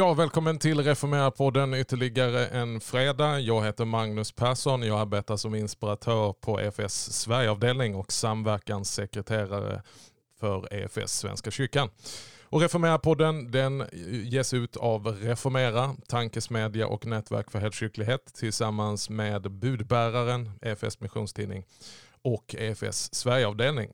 Ja, välkommen till Reformera-podden ytterligare en fredag. Jag heter Magnus Persson. Jag arbetar som inspiratör på EFS Sverigeavdelning och samverkanssekreterare för EFS Svenska kyrkan. Och Reformera-podden den ges ut av Reformera, tankesmedja och nätverk för helkyrklighet tillsammans med budbäraren EFS missionstidning och EFS Sverigeavdelning.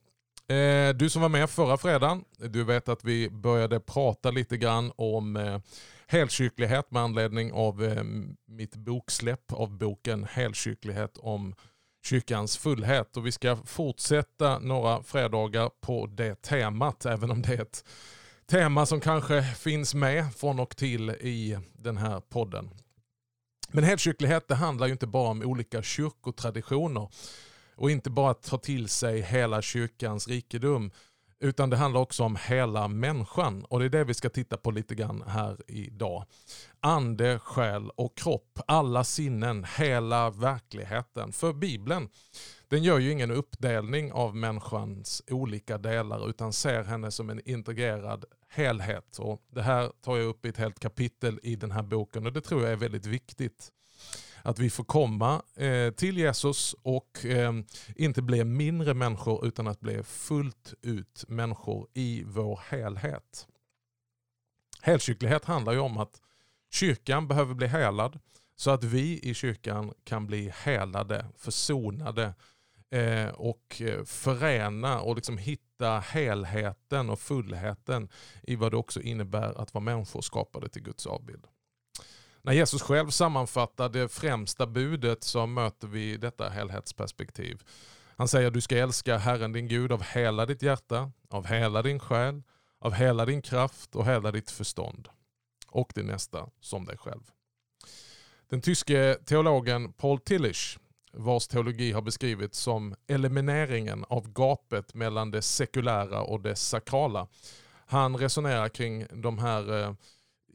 Eh, du som var med förra fredagen, du vet att vi började prata lite grann om eh, helkyrklighet med anledning av eh, mitt boksläpp av boken Helkyrklighet om kyrkans fullhet. Och vi ska fortsätta några fredagar på det temat, även om det är ett tema som kanske finns med från och till i den här podden. Men helkyrklighet det handlar ju inte bara om olika kyrkotraditioner och inte bara att ta till sig hela kyrkans rikedom utan det handlar också om hela människan och det är det vi ska titta på lite grann här idag. Ande, själ och kropp, alla sinnen, hela verkligheten. För Bibeln den gör ju ingen uppdelning av människans olika delar utan ser henne som en integrerad helhet. Och det här tar jag upp i ett helt kapitel i den här boken och det tror jag är väldigt viktigt att vi får komma eh, till Jesus och eh, inte bli mindre människor utan att bli fullt ut människor i vår helhet. Helkyrklighet handlar ju om att kyrkan behöver bli helad så att vi i kyrkan kan bli helade, försonade eh, och eh, förena och liksom hitta helheten och fullheten i vad det också innebär att vara människor skapade till Guds avbild. När Jesus själv sammanfattar det främsta budet så möter vi detta helhetsperspektiv. Han säger du ska älska Herren din Gud av hela ditt hjärta, av hela din själ, av hela din kraft och hela ditt förstånd. Och din nästa som dig själv. Den tyske teologen Paul Tillich, vars teologi har beskrivits som elimineringen av gapet mellan det sekulära och det sakrala. Han resonerar kring de här eh,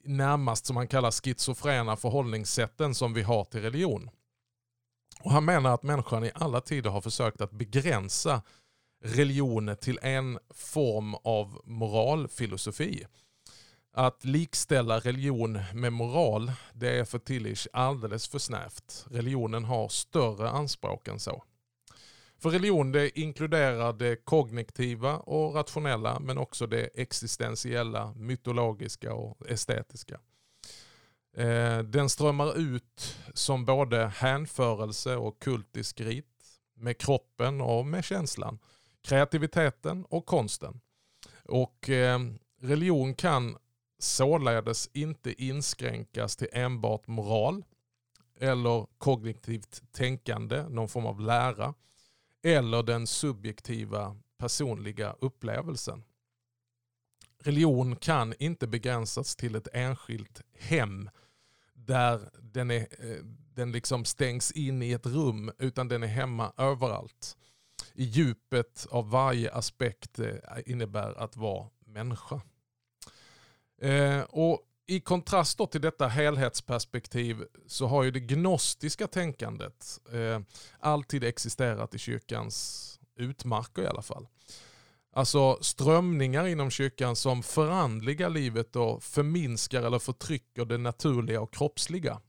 närmast som han kallar schizofrena förhållningssätten som vi har till religion. Och Han menar att människan i alla tider har försökt att begränsa religion till en form av moralfilosofi. Att likställa religion med moral, det är för Tillich alldeles för snävt. Religionen har större anspråk än så. För religion det inkluderar det kognitiva och rationella men också det existentiella, mytologiska och estetiska. Eh, den strömmar ut som både hänförelse och kultisk rit med kroppen och med känslan, kreativiteten och konsten. Och eh, religion kan således inte inskränkas till enbart moral eller kognitivt tänkande, någon form av lära eller den subjektiva personliga upplevelsen. Religion kan inte begränsas till ett enskilt hem där den, är, eh, den liksom stängs in i ett rum utan den är hemma överallt. I djupet av varje aspekt eh, innebär att vara människa. Eh, och i kontrast till detta helhetsperspektiv så har ju det gnostiska tänkandet eh, alltid existerat i kyrkans utmarker i alla fall. Alltså strömningar inom kyrkan som förandligar livet och förminskar eller förtrycker det naturliga och kroppsliga.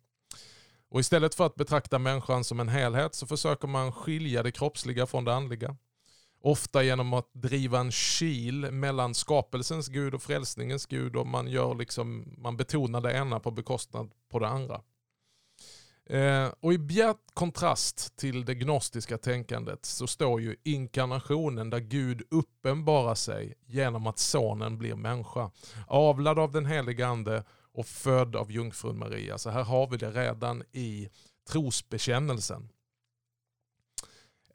Och istället för att betrakta människan som en helhet så försöker man skilja det kroppsliga från det andliga. Ofta genom att driva en kil mellan skapelsens gud och frälsningens gud och man, gör liksom, man betonar det ena på bekostnad på det andra. Eh, och I bjärt kontrast till det gnostiska tänkandet så står ju inkarnationen där Gud uppenbarar sig genom att sonen blir människa. Avlad av den helige ande och född av jungfrun Maria. Så här har vi det redan i trosbekännelsen.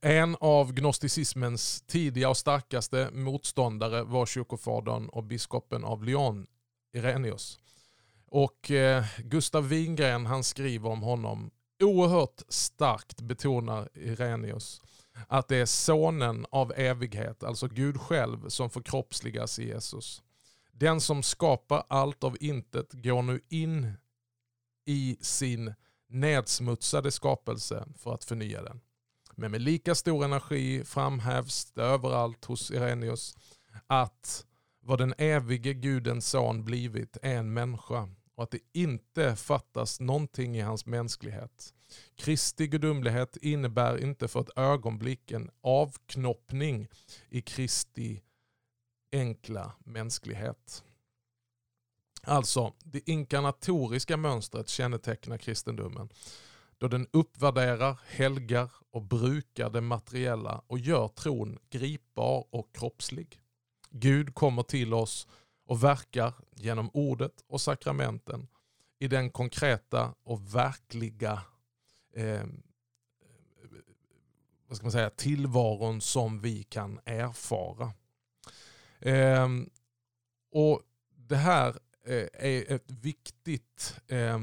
En av gnosticismens tidiga och starkaste motståndare var kyrkofadern och biskopen av Lyon, Irenius. Och eh, Gustav Wingren han skriver om honom oerhört starkt betonar Irenius att det är sonen av evighet, alltså Gud själv, som förkroppsligas i Jesus. Den som skapar allt av intet går nu in i sin nedsmutsade skapelse för att förnya den. Men med lika stor energi framhävs det överallt hos Irenius att vad den evige gudens son blivit är en människa och att det inte fattas någonting i hans mänsklighet. Kristi gudomlighet innebär inte för ett ögonblick en avknoppning i Kristi enkla mänsklighet. Alltså, det inkarnatoriska mönstret kännetecknar kristendomen då den uppvärderar, helgar och brukar det materiella och gör tron gripbar och kroppslig. Gud kommer till oss och verkar genom ordet och sakramenten i den konkreta och verkliga eh, vad ska man säga, tillvaron som vi kan erfara. Eh, och Det här eh, är ett viktigt eh,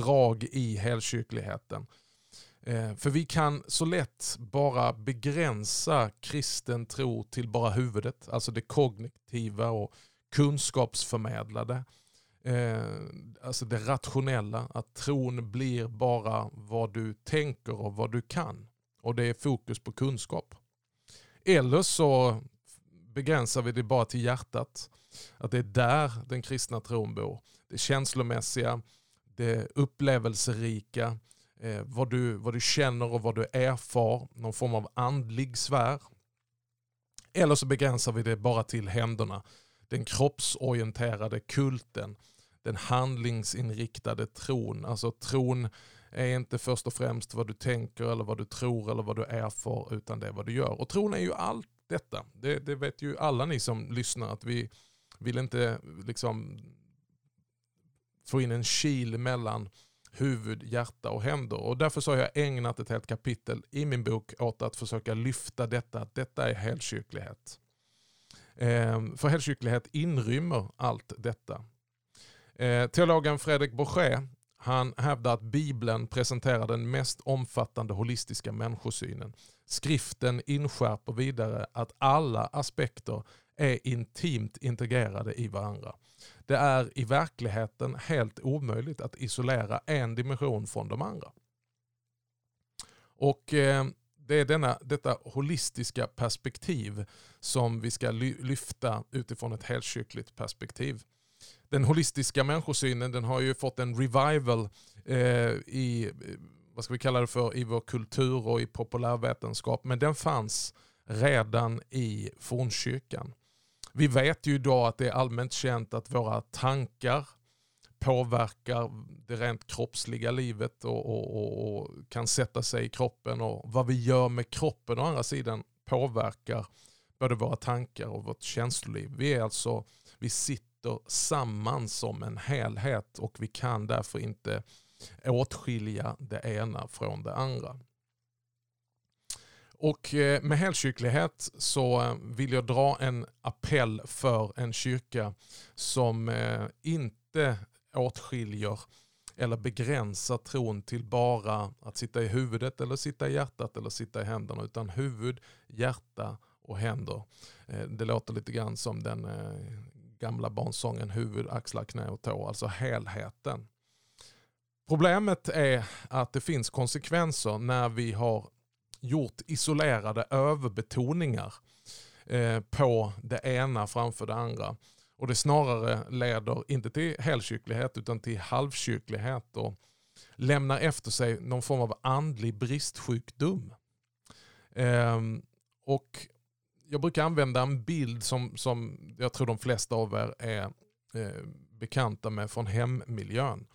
drag i helkyrkligheten. Eh, för vi kan så lätt bara begränsa kristen tro till bara huvudet, alltså det kognitiva och kunskapsförmedlade. Eh, alltså det rationella, att tron blir bara vad du tänker och vad du kan. Och det är fokus på kunskap. Eller så begränsar vi det bara till hjärtat. Att det är där den kristna tron bor. Det känslomässiga, det upplevelserika, eh, vad, du, vad du känner och vad du erfar, någon form av andlig sfär. Eller så begränsar vi det bara till händerna. Den kroppsorienterade kulten, den handlingsinriktade tron. Alltså tron är inte först och främst vad du tänker eller vad du tror eller vad du erfar utan det är vad du gör. Och tron är ju allt detta. Det, det vet ju alla ni som lyssnar att vi vill inte liksom få in en kil mellan huvud, hjärta och händer. Och därför så har jag ägnat ett helt kapitel i min bok åt att försöka lyfta detta, att detta är helkyrklighet. Ehm, för helkyrklighet inrymmer allt detta. Ehm, teologen Fredrik Borché han hävdar att Bibeln presenterar den mest omfattande holistiska människosynen. Skriften inskärper vidare att alla aspekter är intimt integrerade i varandra. Det är i verkligheten helt omöjligt att isolera en dimension från de andra. Och eh, Det är denna, detta holistiska perspektiv som vi ska lyfta utifrån ett helkyrkligt perspektiv. Den holistiska människosynen den har ju fått en revival eh, i vad ska vi kalla det för, i vår kultur och i populärvetenskap. Men den fanns redan i fornkyrkan. Vi vet ju idag att det är allmänt känt att våra tankar påverkar det rent kroppsliga livet och, och, och, och, kan sätta sig i kroppen. Och vad vi gör med kroppen å andra sidan påverkar både våra tankar och vårt känsloliv. Vi, är alltså, vi sitter samman som en helhet och vi kan därför inte åtskilja det ena från det andra. Och eh, med helkyrklighet så eh, vill jag dra en appell för en kyrka som eh, inte åtskiljer eller begränsar tron till bara att sitta i huvudet eller sitta i hjärtat eller sitta i händerna utan huvud, hjärta och händer. Det låter lite grann som den gamla barnsången huvud, axlar, knä och tå, alltså helheten. Problemet är att det finns konsekvenser när vi har gjort isolerade överbetoningar eh, på det ena framför det andra. Och det snarare leder inte till helkyrklighet utan till halvkyrklighet och lämnar efter sig någon form av andlig bristsjukdom. Ehm, och jag brukar använda en bild som, som jag tror de flesta av er är eh, bekanta med från hemmiljön.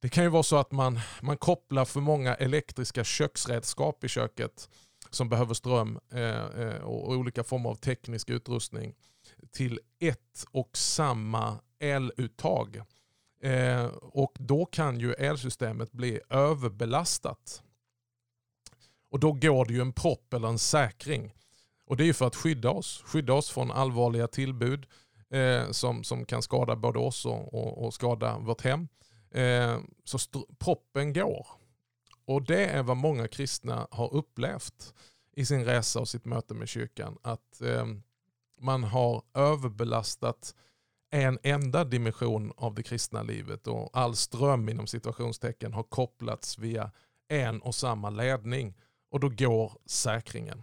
Det kan ju vara så att man, man kopplar för många elektriska köksredskap i köket som behöver ström eh, eh och olika former av teknisk utrustning till ett och samma eluttag. Eh, och då kan ju elsystemet bli överbelastat. Och då går det ju en propp eller en säkring. Och det är ju för att skydda oss. Skydda oss från allvarliga tillbud eh, som, som kan skada både oss och, och, och skada vårt hem. Eh, så proppen går. Och det är vad många kristna har upplevt i sin resa och sitt möte med kyrkan. Att eh, man har överbelastat en enda dimension av det kristna livet och all ström inom situationstecken har kopplats via en och samma ledning och då går säkringen.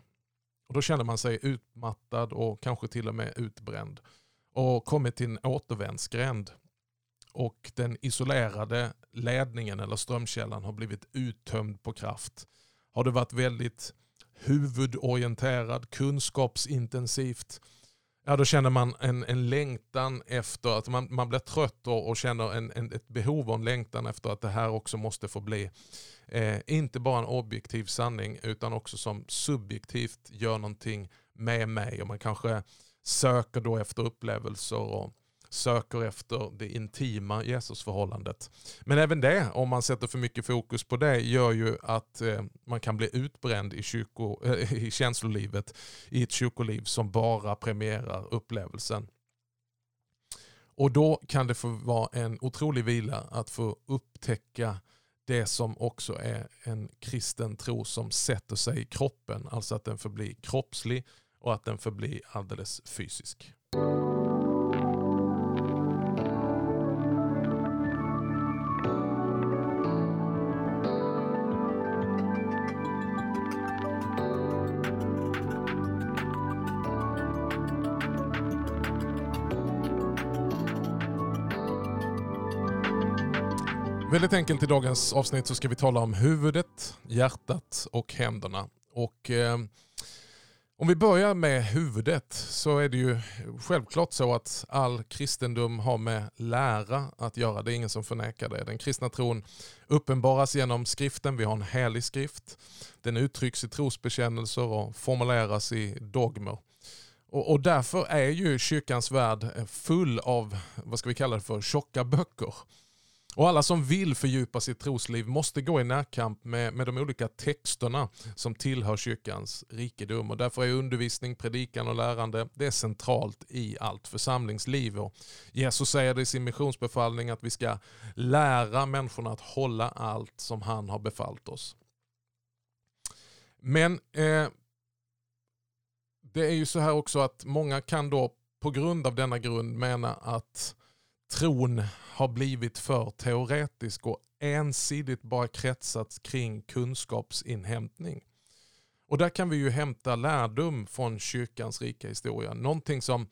Och Då känner man sig utmattad och kanske till och med utbränd och kommit till en återvändsgränd och den isolerade ledningen eller strömkällan har blivit uttömd på kraft. Har det varit väldigt huvudorienterad, kunskapsintensivt, ja, då känner man en, en längtan efter att man, man blir trött och, och känner en, en, ett behov och en längtan efter att det här också måste få bli eh, inte bara en objektiv sanning utan också som subjektivt gör någonting med mig och man kanske söker då efter upplevelser och söker efter det intima Jesusförhållandet. Men även det, om man sätter för mycket fokus på det, gör ju att eh, man kan bli utbränd i, kyrko, eh, i känslolivet i ett kyrkoliv som bara premierar upplevelsen. Och då kan det få vara en otrolig vila att få upptäcka det som också är en kristen tro som sätter sig i kroppen. Alltså att den förblir kroppslig och att den förblir alldeles fysisk. Väldigt enkelt i dagens avsnitt så ska vi tala om huvudet, hjärtat och händerna. Och, eh, om vi börjar med huvudet så är det ju självklart så att all kristendom har med lära att göra. Det är ingen som förnekar det. Den kristna tron uppenbaras genom skriften. Vi har en helig skrift. Den uttrycks i trosbekännelser och formuleras i dogmer. Och, och därför är ju kyrkans värld full av, vad ska vi kalla det för, tjocka böcker. Och alla som vill fördjupa sitt trosliv måste gå i närkamp med, med de olika texterna som tillhör kyrkans rikedom. Och därför är undervisning, predikan och lärande det är centralt i allt församlingsliv. Och Jesus säger det i sin missionsbefallning att vi ska lära människorna att hålla allt som han har befallt oss. Men eh, det är ju så här också att många kan då på grund av denna grund mena att tron har blivit för teoretisk och ensidigt bara kretsat kring kunskapsinhämtning. Och där kan vi ju hämta lärdom från kyrkans rika historia. Någonting som,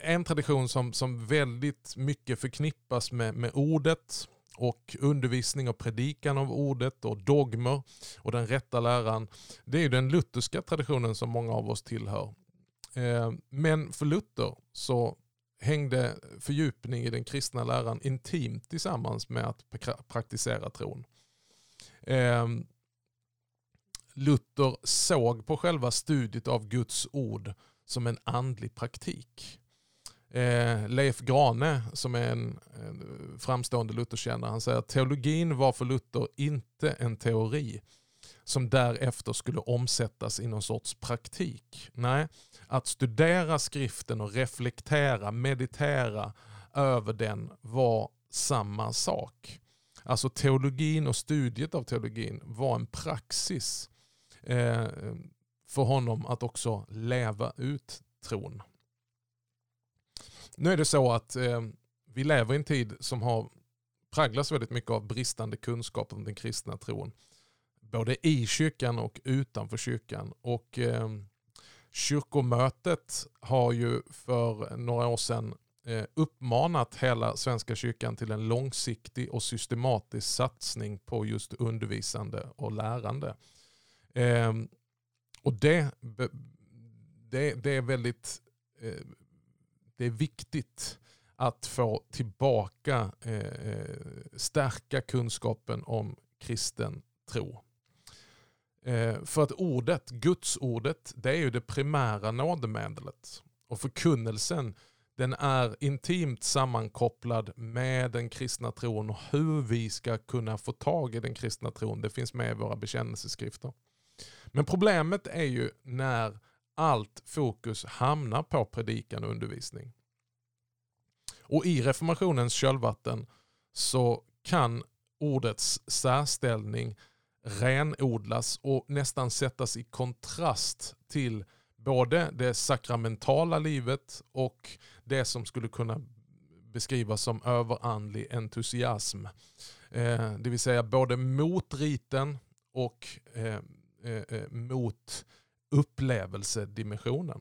en tradition som, som väldigt mycket förknippas med, med ordet och undervisning och predikan av ordet och dogmer och den rätta läran. Det är ju den lutherska traditionen som många av oss tillhör. Eh, men för Luther så hängde fördjupning i den kristna läran intimt tillsammans med att praktisera tron. Ehm, Luther såg på själva studiet av Guds ord som en andlig praktik. Eh, Leif Grane som är en, en framstående Lutherkännare, han säger att teologin var för Luther inte en teori som därefter skulle omsättas i någon sorts praktik. Nej, att studera skriften och reflektera, meditera över den var samma sak. Alltså teologin och studiet av teologin var en praxis eh, för honom att också leva ut tron. Nu är det så att eh, vi lever i en tid som har präglats väldigt mycket av bristande kunskap om den kristna tron. Både i kyrkan och utanför kyrkan. Och eh, Kyrkomötet har ju för några år sedan eh, uppmanat hela Svenska kyrkan till en långsiktig och systematisk satsning på just undervisande och lärande. Eh, och det, det, det är väldigt eh, det är viktigt att få tillbaka, eh, eh stärka kunskapen om kristen tro. Eh, för att ordet, gudsordet, det är ju det primära nådemedlet. Och förkunnelsen den är intimt sammankopplad med den kristna tron och hur vi ska kunna få tag i den kristna tron. Det finns med i våra bekännelseskrifter. Men problemet är ju när allt fokus hamnar på predikan och undervisning. Och i reformationens kölvatten så kan ordets särställning renodlas och nästan sättas i kontrast till både det sakramentala livet och det som skulle kunna beskrivas som överandlig entusiasm. Eh, det vill säga både mot riten och eh, eh, eh mot upplevelsedimensionen.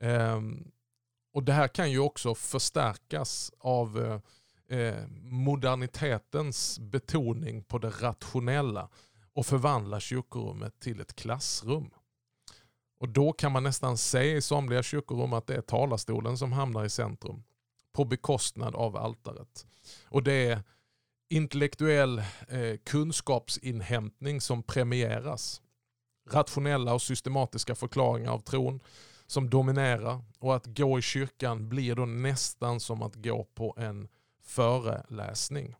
Ehm, och Det här kan ju också förstärkas av eh, eh, modernitetens betoning på det rationella och förvandla kyrkorummet till ett klassrum. Och Då kan man nästan se i somliga kyrkorum att det är talarstolen som hamnar i centrum på bekostnad av altaret. Och det är intellektuell eh, kunskapsinhämtning som premieras. Rationella och systematiska förklaringar av tron som dominerar och att gå i kyrkan blir då nästan som att gå på en föreläsning.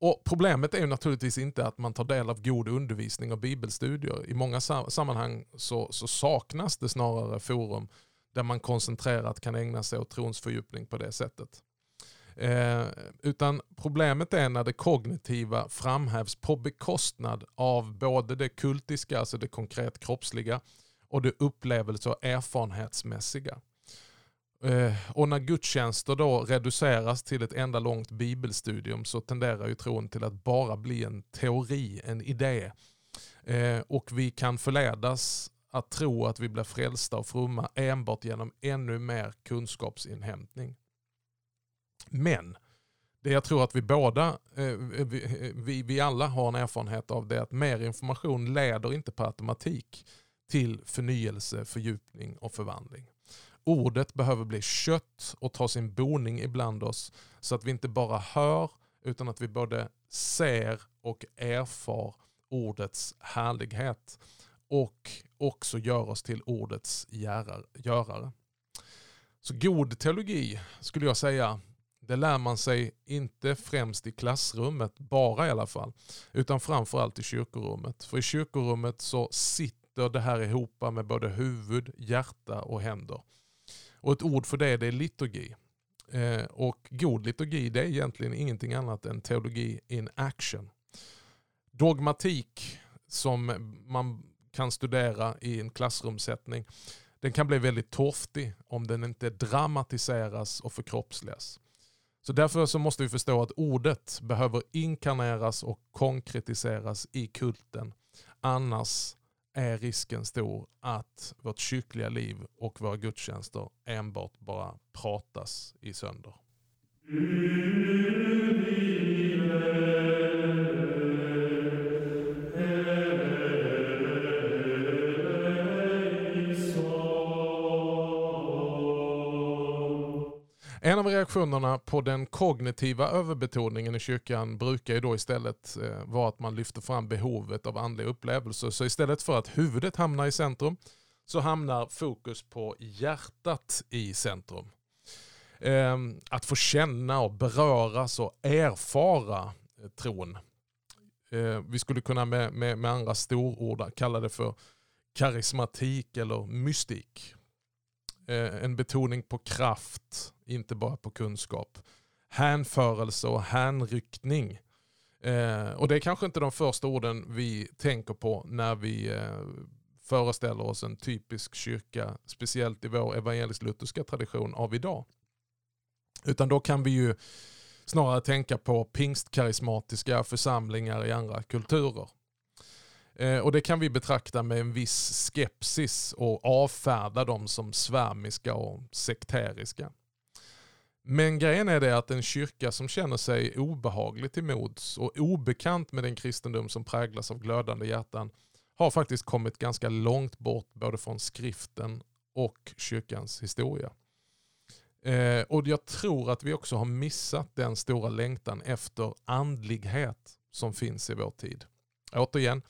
Och Problemet är ju naturligtvis inte att man tar del av god undervisning och bibelstudier. I många sammanhang så, så saknas det snarare forum där man koncentrerat kan ägna sig åt trons fördjupning på det sättet. Eh, utan problemet är när det kognitiva framhävs på bekostnad av både det kultiska, alltså det konkret kroppsliga, och det upplevelse och erfarenhetsmässiga. Eh, och när gudstjänster då reduceras till ett enda långt bibelstudium så tenderar ju tron till att bara bli en teori, en idé. Eh, och vi kan förledas att tro att vi blir frälsta och fromma enbart genom ännu mer kunskapsinhämtning. Men det jag tror att vi båda, eh, vi, vi alla har en erfarenhet av det är att mer information leder inte per automatik till förnyelse, fördjupning och förvandling. Ordet behöver bli kött och ta sin boning ibland oss så att vi inte bara hör utan att vi både ser och erfar ordets härlighet och också gör oss till ordets görare. Så god teologi skulle jag säga, det lär man sig inte främst i klassrummet, bara i alla fall, utan framförallt i kyrkorummet. För i kyrkorummet så sitter det här ihop med både huvud, hjärta och händer. Och ett ord för det, det är liturgi. Eh, och god liturgi det är egentligen ingenting annat än teologi in action. Dogmatik som man kan studera i en klassrumssättning, den kan bli väldigt torftig om den inte dramatiseras och förkroppsligas. Så därför så måste vi förstå att ordet behöver inkarneras och konkretiseras i kulten. Annars är risken stor att vårt kyrkliga liv och våra gudstjänster enbart bara pratas i sönder. Mm. Reaktionerna på den kognitiva överbetoningen i kyrkan brukar ju då istället eh, vara att man lyfter fram behovet av andliga upplevelser. Så istället för att huvudet hamnar i centrum så hamnar fokus på hjärtat i centrum. Ehm, att få känna och beröras och erfara eh, tron. Ehm, vi skulle kunna med, med, med andra storord kalla det för karismatik eller mystik. Eh, en betoning på kraft, inte bara på kunskap. Hänförelse och hänryckning. Eh, och det är kanske inte de första orden vi tänker på när vi eh, föreställer oss en typisk kyrka, speciellt i vår evangelisk-lutherska tradition av idag. Utan då kan vi ju snarare tänka på pingstkarismatiska församlingar i andra kulturer. Eh, och Det kan vi betrakta med en viss skepsis och avfärda dem som svärmiska och sekteriska. Men grejen är det att en kyrka som känner sig obehaglig till mods och obekant med den kristendom som präglas av glödande hjärtan har faktiskt kommit ganska långt bort både från skriften och kyrkans historia. Eh, och Jag tror att vi också har missat den stora längtan efter andlighet som finns i vår tid. Återigen,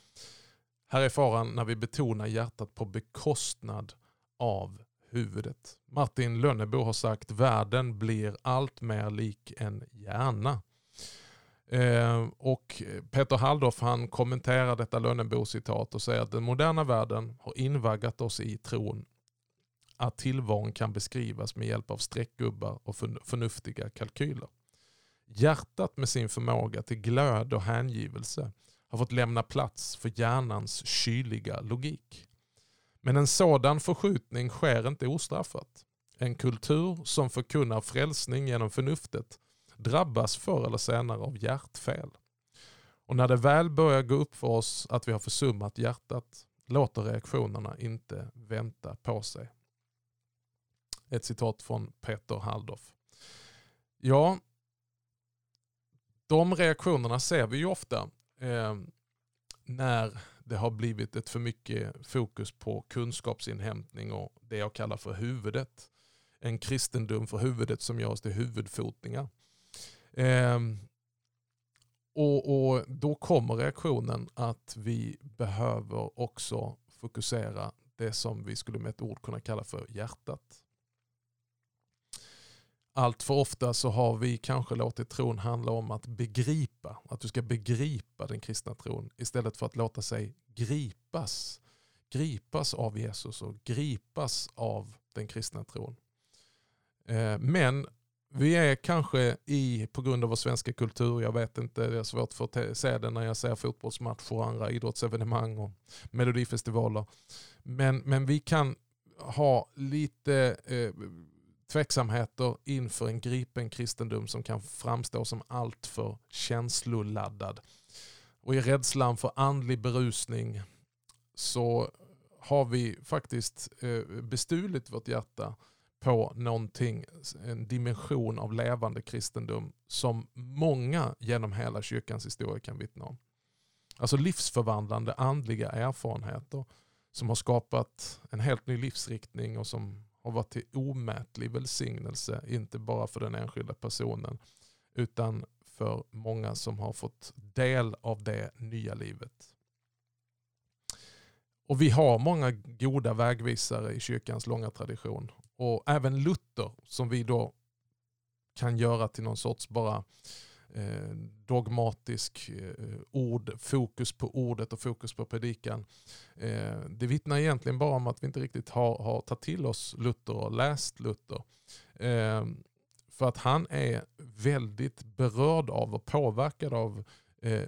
här är faran när vi betonar hjärtat på bekostnad av huvudet. Martin Lönnebo har sagt världen blir allt mer lik en hjärna. Eh, och Peter Halldorf han kommenterar detta Lönnebo-citat och säger att den moderna världen har invaggat oss i tron att tillvaron kan beskrivas med hjälp av streckgubbar och förnuftiga kalkyler. Hjärtat med sin förmåga till glöd och hängivelse har fått lämna plats för hjärnans kyliga logik. Men en sådan förskjutning sker inte ostraffat. En kultur som förkunnar frälsning genom förnuftet drabbas förr eller senare av hjärtfel. Och när det väl börjar gå upp för oss att vi har försummat hjärtat låter reaktionerna inte vänta på sig. Ett citat från Peter Halldorf. Ja, de reaktionerna ser vi ju ofta eh, när det har blivit ett för mycket fokus på kunskapsinhämtning och det jag kallar för huvudet. En kristendom för huvudet som gör oss till huvudfotningar. Eh, och, och Då kommer reaktionen att vi behöver också fokusera det som vi skulle med ett ord kunna kalla för hjärtat. Allt för ofta så har vi kanske låtit tron handla om att begripa, att du ska begripa den kristna tron istället för att låta sig gripas. Gripas av Jesus och gripas av den kristna tron. Eh, men vi är kanske i, på grund av vår svenska kultur, jag vet inte, det är svårt för att se det när jag ser fotbollsmatcher och andra idrottsevenemang och melodifestivaler. Men, men vi kan ha lite eh, tveksamheter inför en gripen kristendom som kan framstå som alltför känsloladdad. Och i rädslan för andlig berusning så har vi faktiskt eh, bestulit vårt hjärta på någonting, en dimension av levande kristendom som många genom hela kyrkans historia kan vittna om. Alltså livsförvandlande andliga erfarenheter som har skapat en helt ny livsriktning och som har varit till omätlig välsignelse, inte bara för den enskilda personen utan för många som har fått del av det nya livet. Och Vi har många goda vägvisare i kyrkans långa tradition. Och även Luther som vi då kan göra till någon sorts bara eh, Eh, dogmatisk eh, ord, fokus på ordet och fokus på predikan. Eh, det vittnar egentligen bara om att vi inte riktigt har, har tagit till oss Luther och läst Luther. För att han är väldigt berörd av och påverkad av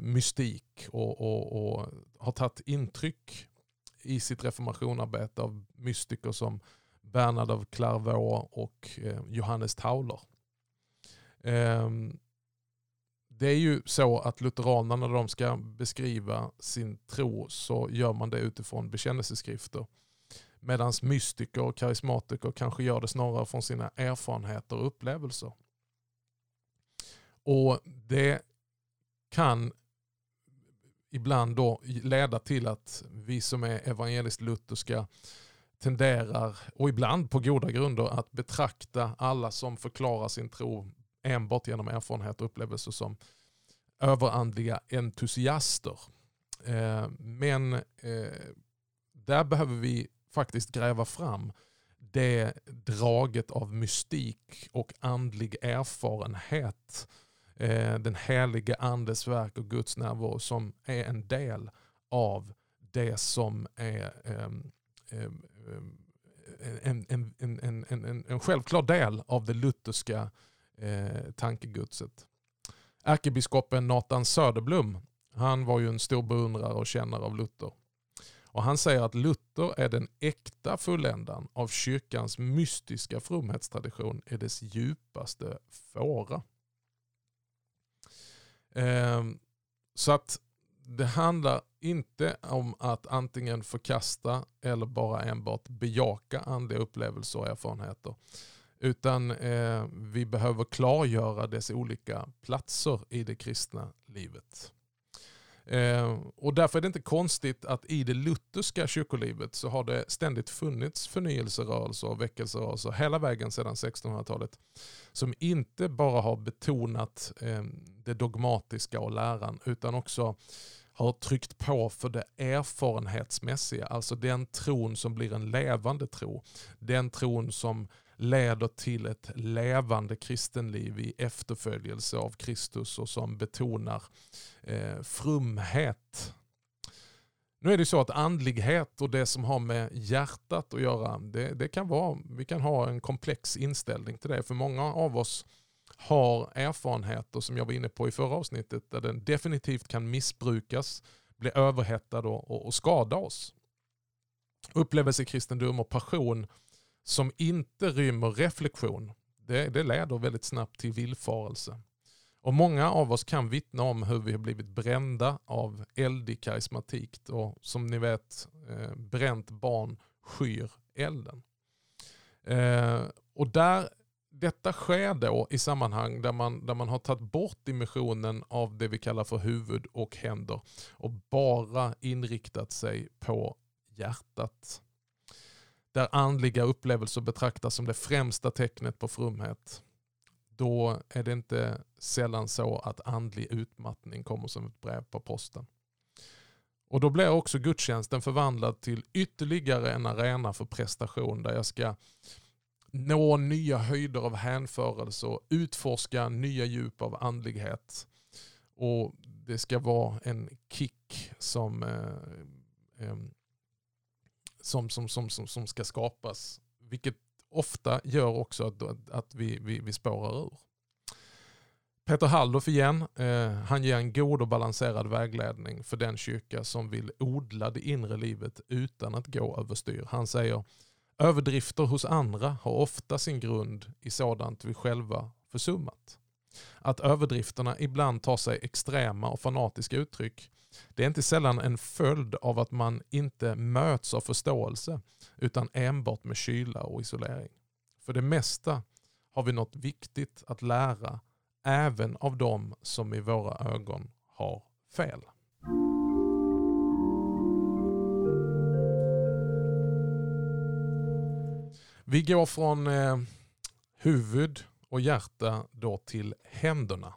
mystik och, och, och har tagit intryck i sitt reformationarbete av mystiker som Bernard av Clairvaux och Johannes Tauler det är ju så att lutheranerna när de ska beskriva sin tro så gör man det utifrån bekännelseskrifter. Medan mystiker och karismatiker kanske gör det snarare från sina erfarenheter och upplevelser. Och Det kan ibland då leda till att vi som är evangeliskt lutherska tenderar, och ibland på goda grunder, att betrakta alla som förklarar sin tro enbart genom erfarenhet och upplevelser som överandliga entusiaster. Men där behöver vi faktiskt gräva fram det draget av mystik och andlig erfarenhet. Den helige andes verk och Guds närvaro som är en del av det som är en, en, en, en, en självklar del av det lutherska eh, tankegudset. Ärkebiskopen Nathan Söderblom han var ju en stor beundrare och kännare av Luther. Och Han säger att Luther är den äkta fulländan av kyrkans mystiska fromhetstradition i dess djupaste fåra. Eh, så att det handlar inte om att antingen förkasta eller bara enbart bejaka andliga upplevelser och erfarenheter. Utan eh, vi behöver klargöra dess olika platser i det kristna livet. Eh, och därför är det inte konstigt att i det lutherska kyrkolivet så har det ständigt funnits förnyelserörelser och väckelserörelser hela vägen sedan 1600-talet. Som inte bara har betonat eh, det dogmatiska och läran utan också har tryckt på för det erfarenhetsmässiga, alltså den tron som blir en levande tro. Den tron som leder till ett levande kristenliv i efterföljelse av Kristus och som betonar eh, frumhet. Nu är det så att andlighet och det som har med hjärtat att göra, det, det kan vara, vi kan ha en komplex inställning till det. För många av oss har erfarenheter som jag var inne på i förra avsnittet där den definitivt kan missbrukas, bli överhettad och, och skada oss. Upplevelse, kristendom och passion som inte rymmer reflektion, det, det leder väldigt snabbt till villfarelse. Och Många av oss kan vittna om hur vi har blivit brända av eldig karismatik. Och som ni vet, eh, bränt barn skyr elden. Eh, Och där, detta sker då i sammanhang där man, där man har tagit bort dimensionen av det vi kallar för huvud och händer och bara inriktat sig på hjärtat. Där andliga upplevelser betraktas som det främsta tecknet på frumhet. Då är det inte sällan så att andlig utmattning kommer som ett brev på posten. Och då blir också gudstjänsten förvandlad till ytterligare en arena för prestation där jag ska nå nya höjder av hänförelse och utforska nya djup av andlighet. Och Det ska vara en kick som, eh, eh, som, som, som, som, som ska skapas. Vilket ofta gör också att, att vi, vi, vi spårar ur. Peter Halldorf igen, eh, han ger en god och balanserad vägledning för den kyrka som vill odla det inre livet utan att gå överstyr. Han säger överdrifter hos andra har ofta sin grund i sådant vi själva försummat. Att överdrifterna ibland tar sig extrema och fanatiska uttryck det är inte sällan en följd av att man inte möts av förståelse utan enbart med kyla och isolering. För det mesta har vi något viktigt att lära även av dem som i våra ögon har fel. Vi går från eh, huvud och hjärta då till händerna.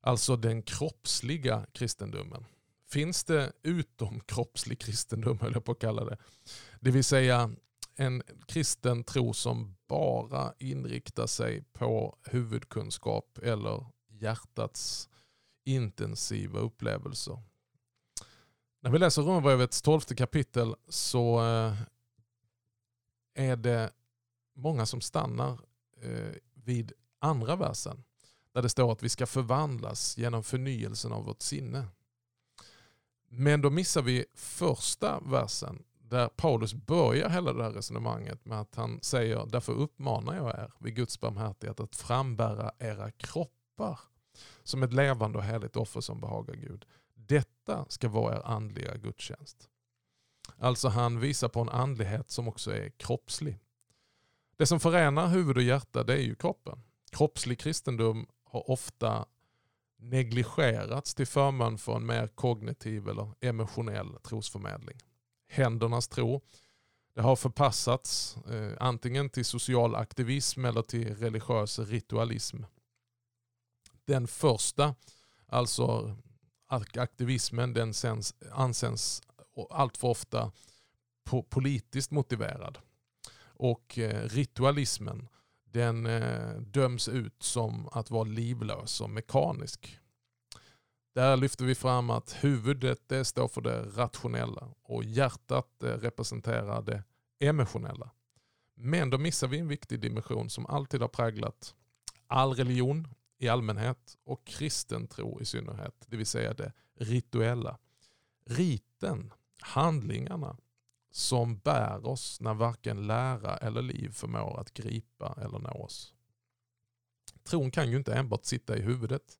Alltså den kroppsliga kristendomen. Finns det utomkroppslig kristendom, höll jag på att kalla det. Det vill säga en kristen tro som bara inriktar sig på huvudkunskap eller hjärtats intensiva upplevelser. När vi läser Romarbrevets tolfte kapitel så eh, är det många som stannar eh, vid andra versen. Där det står att vi ska förvandlas genom förnyelsen av vårt sinne. Men då missar vi första versen där Paulus börjar hela det här resonemanget med att han säger därför uppmanar jag er vid Guds barmhärtighet att frambära era kroppar som ett levande och heligt offer som behagar Gud. Detta ska vara er andliga gudstjänst. Alltså han visar på en andlighet som också är kroppslig. Det som förenar huvud och hjärta det är ju kroppen. Kroppslig kristendom har ofta negligerats till förmån för en mer kognitiv eller emotionell trosförmedling. Händernas tro det har förpassats eh, antingen till social aktivism eller till religiös ritualism. Den första, alltså aktivismen, den sens, anses allt för ofta politiskt motiverad. Och eh, ritualismen den eh, döms ut som att vara livlös och mekanisk. Där lyfter vi fram att huvudet det står för det rationella och hjärtat eh, representerar det emotionella. Men då missar vi en viktig dimension som alltid har präglat all religion i allmänhet och kristen tro i synnerhet. Det vill säga det rituella. Riten, handlingarna, som bär oss när varken lära eller liv förmår att gripa eller nå oss. Tron kan ju inte enbart sitta i huvudet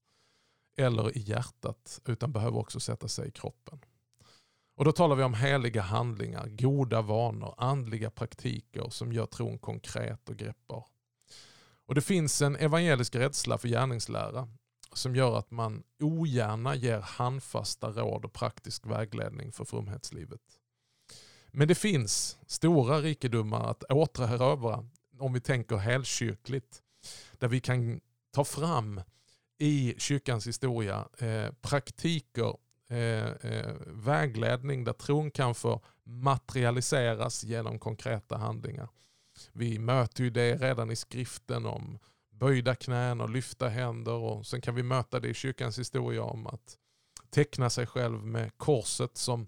eller i hjärtat utan behöver också sätta sig i kroppen. Och Då talar vi om heliga handlingar, goda vanor, andliga praktiker som gör tron konkret och greppbar. Och Det finns en evangelisk rädsla för gärningslära som gör att man ogärna ger handfasta råd och praktisk vägledning för frumhetslivet. Men det finns stora rikedomar att återerövra om vi tänker helkyrkligt. Där vi kan ta fram i kyrkans historia eh, praktiker, eh, eh, vägledning där tron kan få materialiseras genom konkreta handlingar. Vi möter ju det redan i skriften om böjda knän och lyfta händer och sen kan vi möta det i kyrkans historia om att teckna sig själv med korset som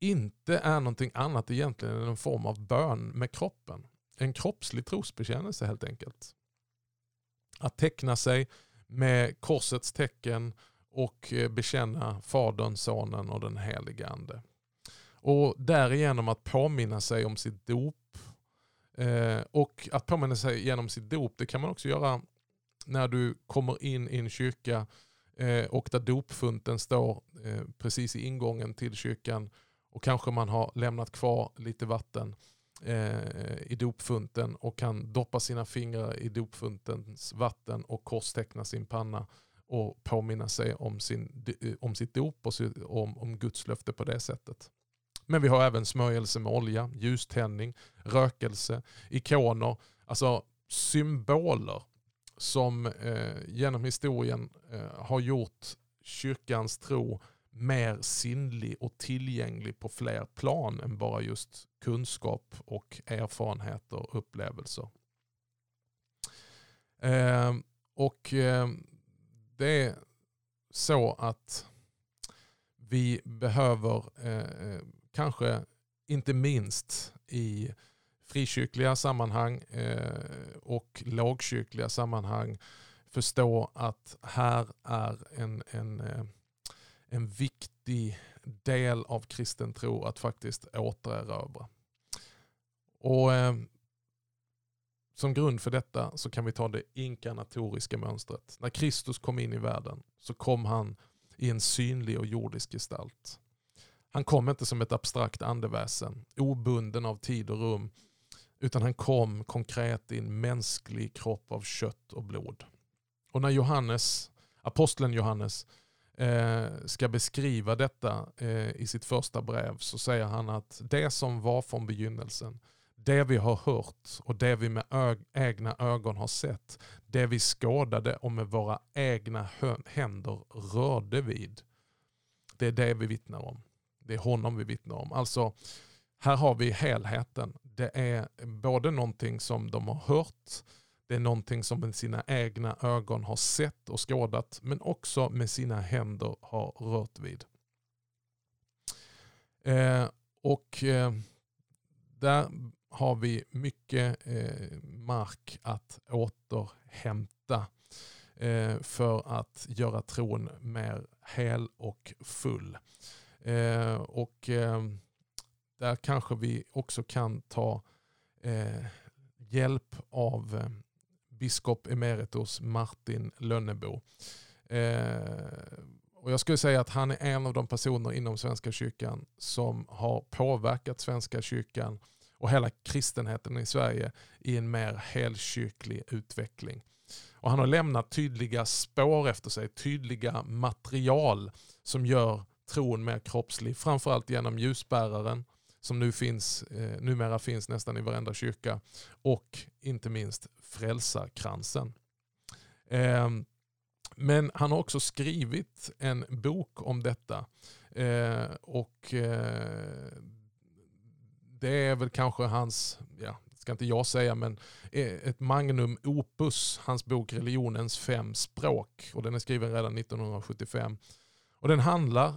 inte är någonting annat egentligen än en form av bön med kroppen. En kroppslig trosbekännelse helt enkelt. Att teckna sig med korsets tecken och eh, bekänna Fadern, Sonen och den helige Ande. Och därigenom att påminna sig om sitt dop. Eh, och att påminna sig genom sitt dop, det kan man också göra när du kommer in i en kyrka eh, och där dopfunten står eh, precis i ingången till kyrkan och kanske man har lämnat kvar lite vatten. eh, i dopfunten och kan doppa sina fingrar i dopfuntens vatten och korsteckna sin panna och påminna sig om, sin, eh, om sitt dop och om, om Guds löfte på det sättet. Men vi har även smörjelse med olja, ljuständning, rökelse, ikoner, alltså symboler som eh, genom historien eh, har gjort kyrkans tro mer sinnlig och tillgänglig på fler plan än bara just kunskap och erfarenheter och upplevelser. Eh, och eh, det är så att vi behöver eh, eh, kanske inte minst i frikyrkliga sammanhang eh, och lågkyrkliga sammanhang förstå att här är en, en, eh, en viktig del av kristen tro att faktiskt återerövra. Och eh, som grund för detta så kan vi ta det inkarnatoriska mönstret. När Kristus kom in i världen så kom han i en synlig och jordisk gestalt. Han kom inte som ett abstrakt andeväsen, obunden av tid och rum, utan han kom konkret i en mänsklig kropp av kött och blod. Och när Johannes, aposteln Johannes Eh, ska beskriva detta eh, i sitt första brev så säger han att det som var från begynnelsen, det vi har hört och det vi med egna ögon har sett, det vi skådade och med våra egna händer rörde vid. Det är det vi vittnar om. Det är honom vi vittnar om. Alltså, här har vi helheten. Det är både någonting som de har hört, det är någonting som med sina egna ögon har sett och skådat, men också med sina händer har rört vid. Eh, och eh, där har vi mycket eh, mark att återhämta eh, för att göra tron mer hel och full. Eh, och eh, där kanske vi också kan ta eh, hjälp av eh, biskop emeritus Martin Lönnebo. Eh, och jag skulle säga att han är en av de personer inom Svenska kyrkan som har påverkat Svenska kyrkan och hela kristenheten i Sverige i en mer helkyrklig utveckling. Och han har lämnat tydliga spår efter sig, tydliga material som gör tron mer kroppslig. Framförallt genom ljusbäraren som nu finns, eh, numera finns nästan i varenda kyrka. Och inte minst frälsarkransen. Ehm, men han har också skrivit en bok om detta. Ehm, och eh, det är väl kanske hans, ja, ska inte jag säga, men eh, ett magnum opus, hans bok Religionens fem språk. Och den är skriven redan 1975. Och den handlar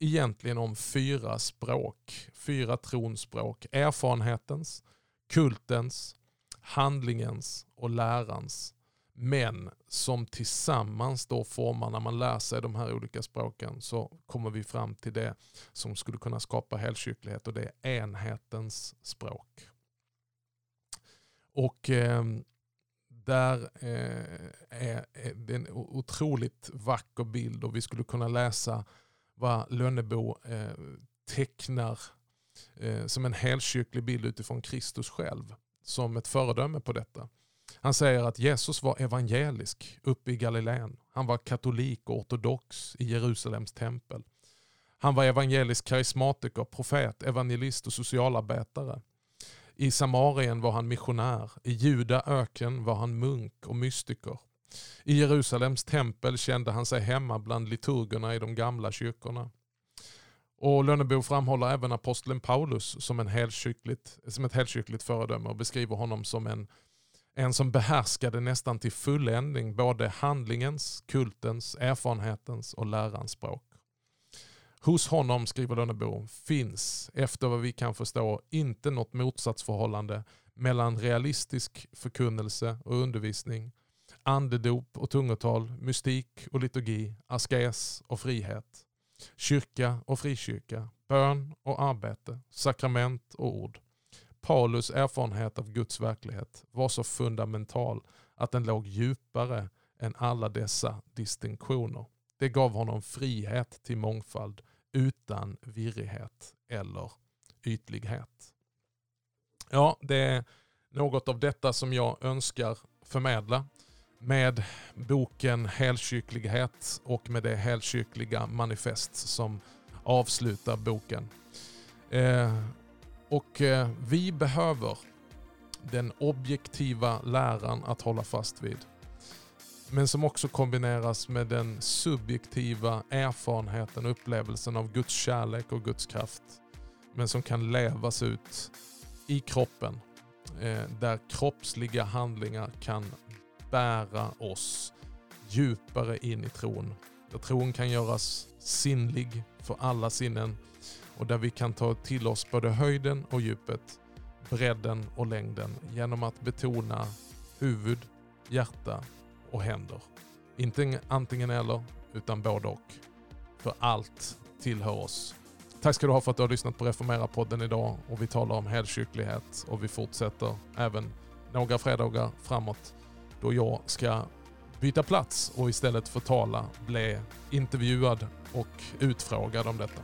egentligen om fyra språk, fyra tronspråk. Erfarenhetens, kultens, handlingens och lärans. Men som tillsammans då formar, när man lär sig de här olika språken så kommer vi fram till det som skulle kunna skapa helkyrklighet och det är enhetens språk. Och eh, där eh, är det en otroligt vacker bild och vi skulle kunna läsa vad Lönnebo eh, tecknar eh, som en helkyrklig bild utifrån Kristus själv som ett föredöme på detta. Han säger att Jesus var evangelisk uppe i Galileen. Han var katolik och ortodox i Jerusalems tempel. Han var evangelisk karismatiker, profet, evangelist och socialarbetare. I Samarien var han missionär. I Juda öken var han munk och mystiker. I Jerusalems tempel kände han sig hemma bland liturgerna i de gamla kyrkorna. Och Lönnebo framhåller även aposteln Paulus som, en helkyrkligt, som ett helkyrkligt föredöme och beskriver honom som en, en som behärskade nästan till fulländning både handlingens, kultens, erfarenhetens och lärans språk. Hos honom, skriver Lönnebo, finns efter vad vi kan förstå inte något motsatsförhållande mellan realistisk förkunnelse och undervisning andedop och tungotal, mystik och liturgi, askes och frihet, kyrka och frikyrka, bön och arbete, sakrament och ord. Paulus erfarenhet av Guds verklighet var så fundamental att den låg djupare än alla dessa distinktioner. Det gav honom frihet till mångfald utan virrighet eller ytlighet. Ja, det är något av detta som jag önskar förmedla med boken Helkyrklighet och med det helkyrkliga manifest som avslutar boken. Eh, och eh, vi behöver den objektiva läran att hålla fast vid. Men som också kombineras med den subjektiva erfarenheten och upplevelsen av Guds kärlek och Guds kraft. Men som kan levas ut i kroppen. Eh, där kroppsliga handlingar kan bära oss djupare in i tron. Där tron kan göras sinnlig för alla sinnen och där vi kan ta till oss både höjden och djupet, bredden och längden genom att betona huvud, hjärta och händer. Inte antingen eller, utan både och. För allt tillhör oss. Tack ska du ha för att du har lyssnat på Reformera-podden idag och vi talar om helkyrklighet och vi fortsätter även några fredagar framåt då jag ska byta plats och istället för tala, bli intervjuad och utfrågad om detta.